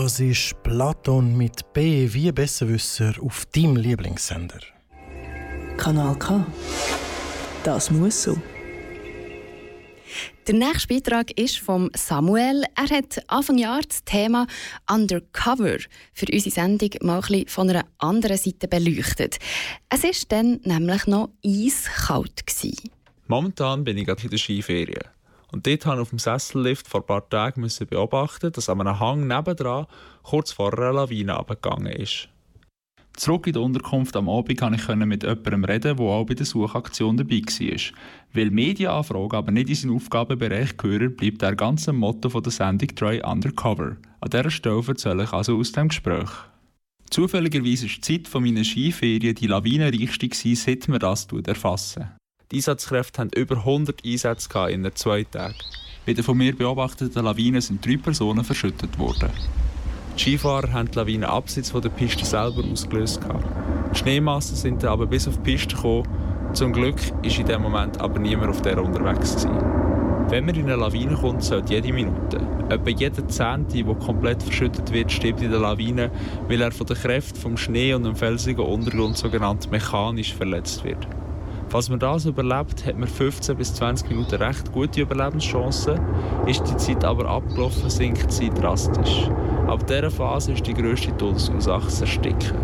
Du hörst Platon mit B wie Besserwisser auf deinem Lieblingssender. Kanal K. Das muss so. Der nächste Beitrag ist von Samuel. Er hat Anfang Jahr das Thema Undercover für unsere Sendung mal ein bisschen von einer anderen Seite beleuchtet. Es war dann nämlich noch eiskalt. Gewesen. Momentan bin ich gerade in der Skiferien. Und dort musste ich auf dem Sessellift vor ein paar Tagen müssen beobachten, dass an einem Hang nebendran kurz vor einer Lawine abgegangen ist. Zurück in der Unterkunft am Abend konnte ich mit jemandem reden, der auch bei der Suchaktion dabei war. Weil Medienanfragen aber nicht in seinen Aufgabenbereich gehören, bleibt der ganze Motto von der Sendung Try Undercover. An dieser Stelle erzähle ich also aus dem Gespräch. Zufälligerweise war die Zeit meiner Skiferien die lawinenreichste, seit man das erfassen. Die Einsatzkräfte hatten über 100 Einsätze in den zwei Tagen. Bei der von mir beobachteten Lawine sind drei Personen verschüttet worden. Die Skifahrer haben die Lawine abseits von der Piste selber ausgelöst. Die Schneemassen sind dann aber bis auf die Piste gekommen. Zum Glück ist in dem Moment aber niemand auf der unterwegs gewesen. Wenn man in eine Lawine kommt, sollte jede Minute, etwa jeder Zehnte, der komplett verschüttet wird, stirbt in der Lawine, weil er von den Kräften vom Schnee und dem felsigen Untergrund sogenannt mechanisch verletzt wird. Falls man das überlebt, hat man 15 bis 20 Minuten recht gute Überlebenschancen. Ist die Zeit aber abgelaufen, sinkt sie drastisch. Ab dieser Phase ist die grösste Todesursache das Ersticken.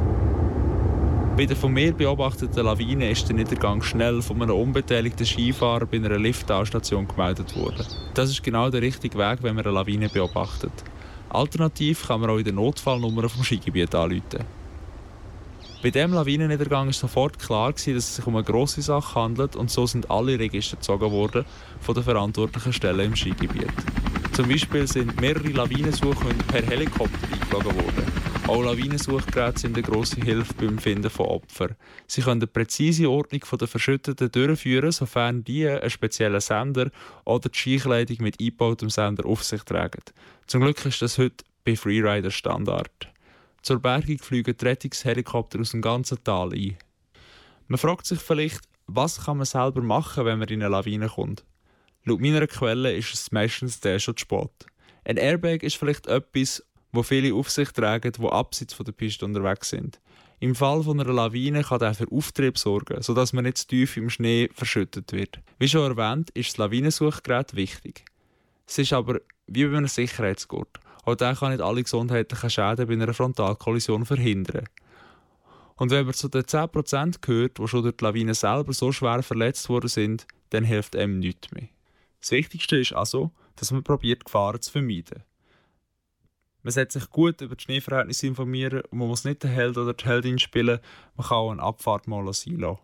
Bei der von mir beobachteten Lawine ist der Niedergang schnell von einem unbeteiligten Skifahrer bei einer Liftalstation gemeldet worden. Das ist genau der richtige Weg, wenn man eine Lawine beobachtet. Alternativ kann man auch in der Notfallnummer vom Skigebiet anrufen. Bei dem Lawinenniedergang war sofort klar, dass es sich um eine grosse Sache handelt und so sind alle Register gezogen worden von den verantwortlichen Stellen im Skigebiet. Zum Beispiel sind mehrere Lawinensuchhunde per Helikopter eingeflogen worden. Auch Lawinensuchgeräte sind eine grosse Hilfe beim Finden von Opfern. Sie können eine präzise Ordnung der Verschütteten durchführen, sofern die einen speziellen Sender oder die Skikleidung mit eingebautem Sender auf sich tragen. Zum Glück ist das heute bei Freerider Standard. Zur Bergung fliegen die Rettungshelikopter aus dem ganzen Tal ein. Man fragt sich vielleicht, was kann man selber machen, wenn man in eine Lawine kommt? Laut meiner Quelle ist es meistens der schon zu spät. Ein Airbag ist vielleicht etwas, wo viele auf sich tragen, die abseits von der Piste unterwegs sind. Im Fall von einer Lawine kann der für Auftrieb sorgen, sodass man nicht zu tief im Schnee verschüttet wird. Wie schon erwähnt, ist das Lawinensuchgerät wichtig. Es ist aber wie bei einem Sicherheitsgurt. Auch der kann nicht alle gesundheitlichen Schäden bei einer Frontalkollision verhindern. Und wenn man zu den 10% gehört, die schon durch die Lawine selber so schwer verletzt worden sind, dann hilft einem nichts mehr. Das Wichtigste ist also, dass man probiert, Gefahren zu vermeiden. Man sollte sich gut über die Schneeverhältnisse informieren und man muss nicht den Held oder die Heldin spielen, man kann auch eine Abfahrt mal sein lassen.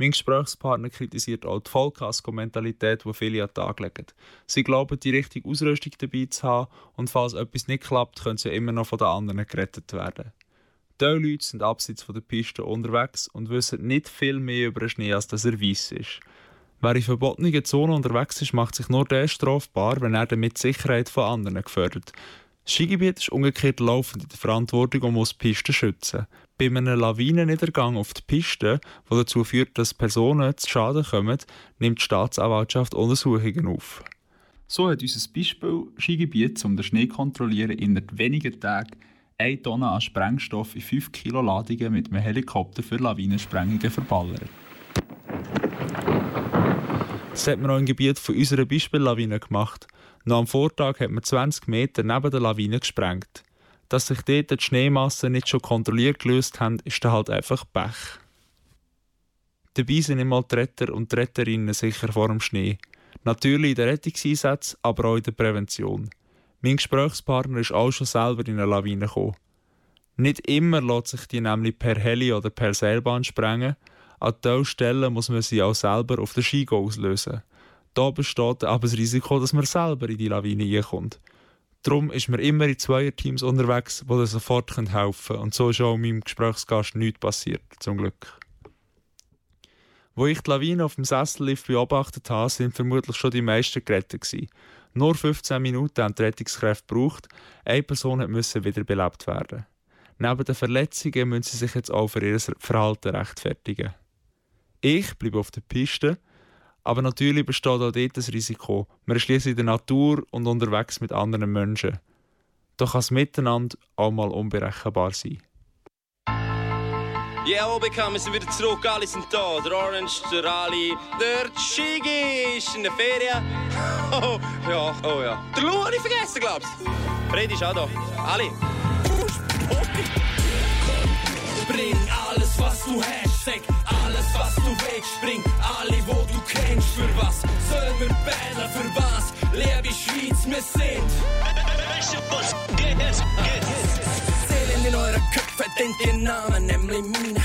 Mein Gesprächspartner kritisiert auch die Vollkasko-Mentalität, die viele an den Tag legen. Sie glauben, die richtige Ausrüstung dabei zu haben und falls etwas nicht klappt, können sie immer noch von den anderen gerettet werden. Diese Leute sind abseits von der Piste unterwegs und wissen nicht viel mehr über den Schnee, als dass er weiss ist. Wer in verbotenen Zonen unterwegs ist, macht sich nur der strafbar, wenn er damit die Sicherheit von anderen gefördert. Das Skigebiet ist umgekehrt laufend in der Verantwortung, um uns die Piste schützen. Bei einem Lawinenniedergang auf die Piste, der dazu führt, dass Personen zu Schaden kommen, nimmt die Staatsanwaltschaft Untersuchungen auf. So hat unser Beispiel Skigebiet, um den Schnee zu kontrollieren, innerhalb weniger Tagen 1 Tonne an Sprengstoff in 5 Kilo Ladungen mit einem Helikopter für Lawinensprengungen verballert. Das hat man auch im Gebiet von unserer Beispiellawine gemacht. Noch am Vortag hat man 20 Meter neben der Lawine gesprengt. Dass sich dort die Schneemassen nicht schon kontrolliert gelöst haben, ist dann halt einfach Pech. Dabei sind immer die Retter und die Retterinnen sicher vor dem Schnee. Natürlich in den Rettungseinsätzen, aber auch in der Prävention. Mein Gesprächspartner ist auch schon selber in eine Lawine gekommen. Nicht immer lässt sich die nämlich per Heli oder per Seilbahn sprengen. An diesen Stellen muss man sie auch selber auf der Ski auslösen. Da besteht aber das Risiko, dass man selber in die Lawine reinkommt. Darum ist man immer in Zweierteams unterwegs, die sofort helfen können. Und so ist auch meinem Gesprächsgast nichts passiert, zum Glück. Wo ich die Lawine auf dem Sessellift beobachtet habe, sind vermutlich schon die meisten gerettet. Nur 15 Minuten haben die Rettungskräfte gebraucht. Eine Person musste wiederbelebt werden. Neben den Verletzungen müssen sie sich jetzt auch für ihr Verhalten rechtfertigen. Ich bleibe auf der Piste, aber natürlich besteht auch dort das Risiko. Man ist in der Natur und unterwegs mit anderen Menschen. Da kann das Miteinander auch mal unberechenbar sein. Ja, Obekam, wir sind wieder zurück, alle sind da. Der Orange, der Ali, der Chigi ist in der Ferien. Oh, ja, oh ja. Der Lou habe ich vergessen, glaubst du? Freddy ist auch da. Ali. Bring alles, was du hast, sag alles, was du willst. Bring alle, wo du kennst. Für was sollen wir bären? Für was? Liebe Schweiz, wir sind. Seelen in euren Köpfen, denkt ihr Namen, nämlich meine.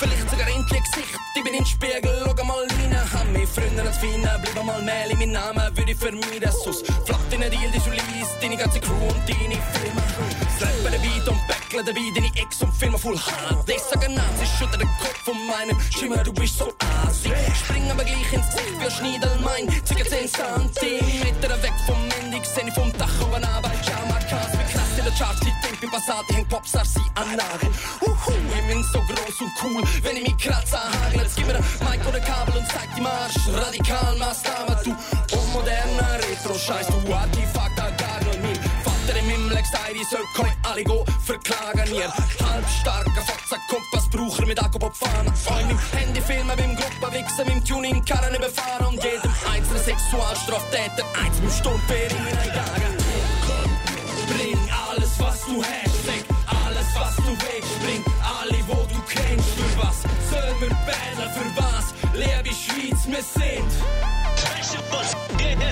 Vielleicht sogar endlich Gesicht, ich bin in den Spiegel, schau mal rein. Hab mich Freunde als Feinde, bleib mal mehr in meinen Namen, würde ich vermeiden. Sonst flackt in der Deal, die Julis, deine ganze Crew und deine Firma. Slappen den Beat und backle dabei, deine Ex und Filme full hart. Ich sage Nazi, schüttel den Kopf von meinem Schimmer, du bist so assi. Spring aber gleich ins Gesicht wie ein Schneidelmein, circa 10 Zentimeter weg vom Ende, seh vom Dach oben aber krass, wie krass in der Charts, die Tempi Passati, hängt Popstars, sie an Nagel. Uhu, ich bin so groß und cool, wenn ich mich kratze, hagel, jetzt gib mir Mic oder Kabel und zeig die Marsch. Radikal Maßnahme, du unmoderner Retro-Scheiß, du Artefakt. Im gesagt, ich soll euch alle go verklagen, ihr halbstarker Fotzer, Kompassbraucher mit Akkupopfahnen. Euch mit Handy filmen, beim Gruppe wichsen, mit dem Tuning, Karren überfahren und jedem einzelnen Sexualstraftäter eins mit Sturmfering einjagen. Bring alles, was du hast, sag alles, was du willst. Bring alle, wo du kennst. Für was sollen wir bären? Für was? Liebe Schweiz, wir sind. Wir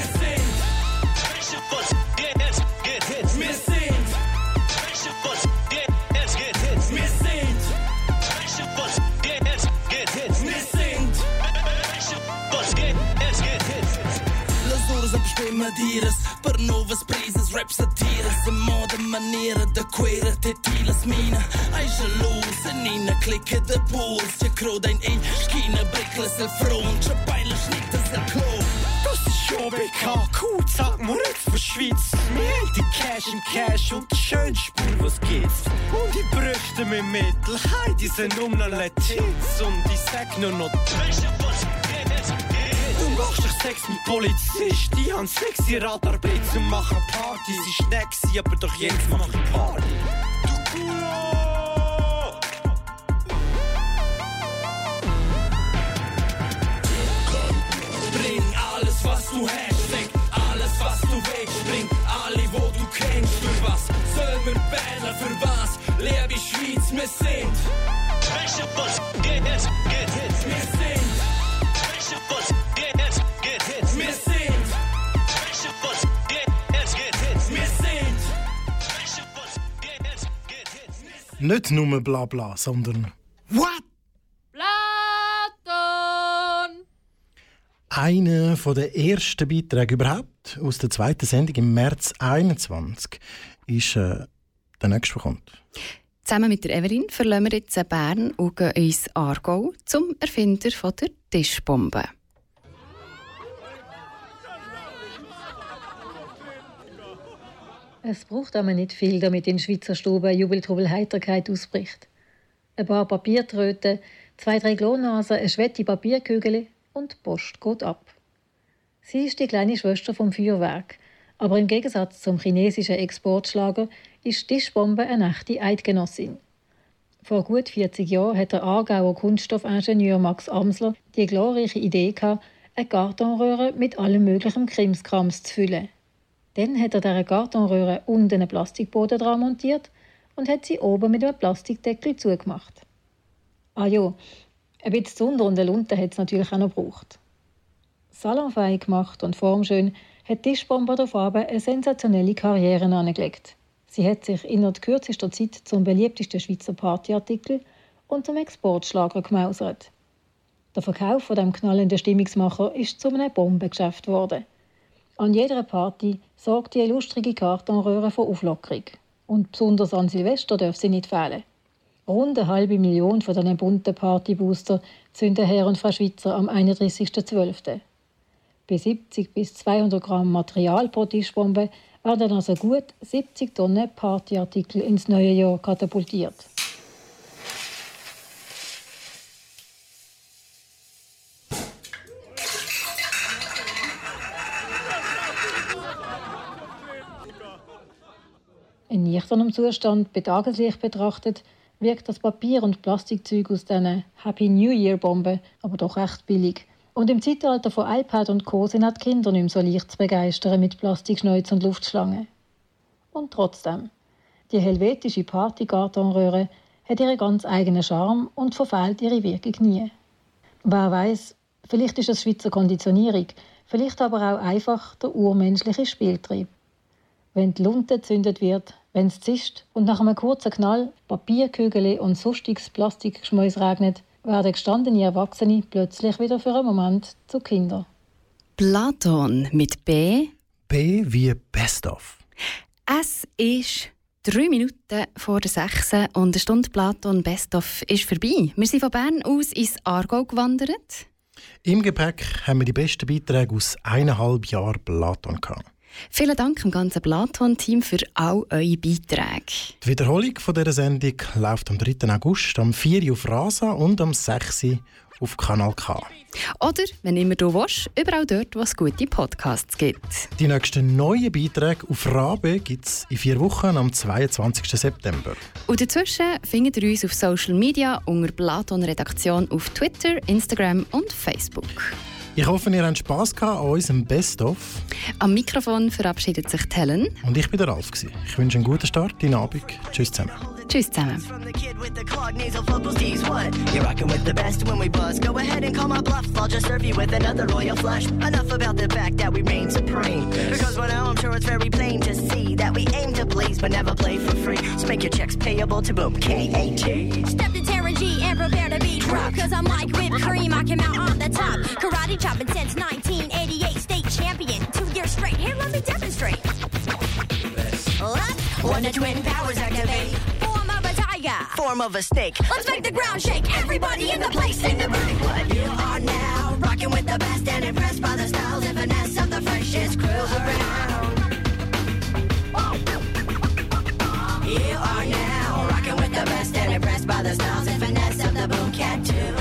sind. Wir Las horas a bestemmen diras Per novas prisas, rap satiras A moda maneira da queira Tetilas mina Ai gelus, a nina clica de puls Ja croda in ein Schkina Brickles el front Ja beilas nitas el klo. Das ist schon BKQ, sag mal jetzt für Schweiz. Wir haben die Cash im Cash und die schönste Spur, was gibt's. Und die Brüste mit Mittel, hey, die sind um Letits. Und ich sag nur noch, Du machst dich Sex mit Polizist, die haben sexy Radarblitz und machen Party. Sie ist gewesen, aber doch jetzt mach ich Party. Bring alles, was du hast, sag alles, was du willst. Bring alle, wo du kennst. Für was sollen wir bären? Für was? Liebe Schweiz, wir sind. Wir nicht nur Blabla, sondern What? Platon! Einer der ersten Beiträge überhaupt aus der zweiten Sendung im März 2021 ist äh, der nächste der kommt. Zusammen mit der Evelyn verlassen wir jetzt Bern und gehen ins Aargau zum Erfinder der Tischbombe. Es braucht aber nicht viel, damit in Schweizer Stuben Jubeltrubel Heiterkeit ausbricht. Ein paar Papiertröten, zwei, drei Glonasen, ein schwette Papierkügel und Post geht ab. Sie ist die kleine Schwester vom Feuerwerk, aber im Gegensatz zum chinesischen Exportschlager ist die Tischbombe eine echte Eidgenossin. Vor gut 40 Jahren hat der Aargauer Kunststoffingenieur Max Amsler die glorreiche Idee gehabt, eine Kartonröhre mit allem möglichen Krimskrams zu füllen. Dann hat er dieser Kartonröhre unten einen Plastikboden dran montiert und hat sie oben mit einem Plastikdeckel zugemacht. Ah ja, ein bisschen Zunder und eine Lunte hat es natürlich auch noch gebraucht. Salonfähig gemacht und formschön hat Tischbombe der Farbe eine sensationelle Karriere angelegt. Sie hat sich innerhalb kürzester Zeit zum beliebtesten Schweizer Partyartikel und zum Exportschlager gemausert. Der Verkauf von dem knallenden Stimmungsmacher ist zu einem Bombengeschäft geworden. An jeder Party sorgt die illustrige Kartonröhre für Auflockerung. Und besonders an Silvester darf sie nicht fehlen. Rund eine halbe Million von diesen bunten Partybooster zünden Herr und Frau Schweizer am 31.12. Bei 70 bis 200 Gramm Material pro Tischbombe werden also gut 70 Tonnen Partyartikel ins neue Jahr katapultiert. In nüchternem Zustand bei Tageslicht betrachtet, wirkt das Papier- und Plastikzeug aus diesen Happy New Year-Bomben aber doch recht billig. Und im Zeitalter von iPad und Co. sind auch die Kinder nicht mehr so leicht zu begeistern mit Plastikschnäuz und Luftschlangen. Und trotzdem, die helvetische Partykartonröhre hat ihren ganz eigenen Charme und verfehlt ihre Wirkung nie. Wer weiß, vielleicht ist es Schweizer Konditionierung, vielleicht aber auch einfach der urmenschliche Spieltrieb. Wenn die Lunte gezündet wird, wenn es zischt und nach einem kurzen Knall Papierkügel und sonstiges Plastikgeschmäus regnet, werden gestandene Erwachsene plötzlich wieder für einen Moment zu Kindern. Platon mit B. B wie Best of. Es ist drei Minuten vor der sechs und eine Stunde Platon Best of ist vorbei. Wir sind von Bern aus ins Aargau gewandert. Im Gepäck haben wir die besten Beiträge aus eineinhalb Jahren Platon gehabt. Vielen Dank im ganzen Platon-Team für all eure Beiträge. Die Wiederholung von dieser Sendung läuft am 3. August, am 4. Uhr auf Rasa und am 6. Uhr auf Kanal K. Oder, wenn immer du willst, überall dort, wo es gute Podcasts gibt. Die nächsten neuen Beiträge auf Rabe gibt es in vier Wochen am 22. September. Und dazwischen findet ihr uns auf Social Media unter Platon Redaktion auf Twitter, Instagram und Facebook. Ich hoffe, ihr habt Spass gehabt an unserem Best-of. Am Mikrofon verabschiedet sich Helen. Und ich bin der Ralf. gewesen. Ich wünsche einen guten Start in den Abend. Tschüss zusammen. Tschüss zusammen. clogged nasal vocals, tease what? You're rocking with the best when we buzz. Go ahead and call my bluff. I'll just serve you with another royal flush. Enough about the fact that we reign supreme. Because now I'm sure it's very plain to see that we aim to please but never play for free. So make your checks payable to Boom K-A-T. Step to Terra and prepare to be drunk. Cause I'm like whipped cream, I came out on the top. Karate chopping since 1988, state champion. Two years straight. Here, let me demonstrate. What? When the twin powers activate. Form of a tiger. Form of a snake. Let's make the ground shake. Everybody in the place in the burning What you are now, rocking with the best and impressed by the styles and finesse of the freshest crew around. Rocking with the best and impressed by the styles and finesse of the boom cat tune.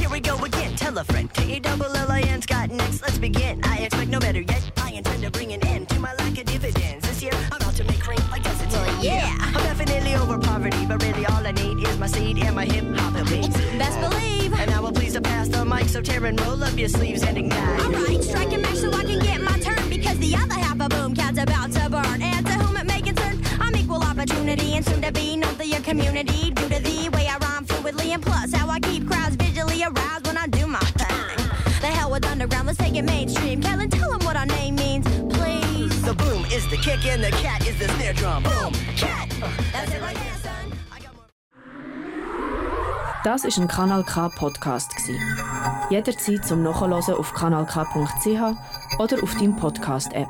Here we go again, tell a friend. T-double-L-I-N's got next, let's begin. I expect no better yet. I intend to bring an end to my lack of dividends. This year, I'm out to make cream like this. Well, yeah. I'm definitely over poverty, but really all I need is my seed and my hip hop beats. Best believe. And I will please to pass the mic, so tear and roll up your sleeves and ignite. Alright, strike a match so I can get my turn because the other half of Boom Cat's about to burn. And opportunity and soon to be known to your community due to the way I rhyme fluidly and plus how I keep crowds visually aroused when I do my thing. The hell with underground, let's take it mainstream. Kellen, tell them what our name means, please. The boom is the kick and the cat is the snare drum. Boom, cat. That's it right there, son. Das ist ein Kanal K Podcast gsi. Jederzeit zum Nachhören auf kanalk.ch oder auf deinem Podcast App.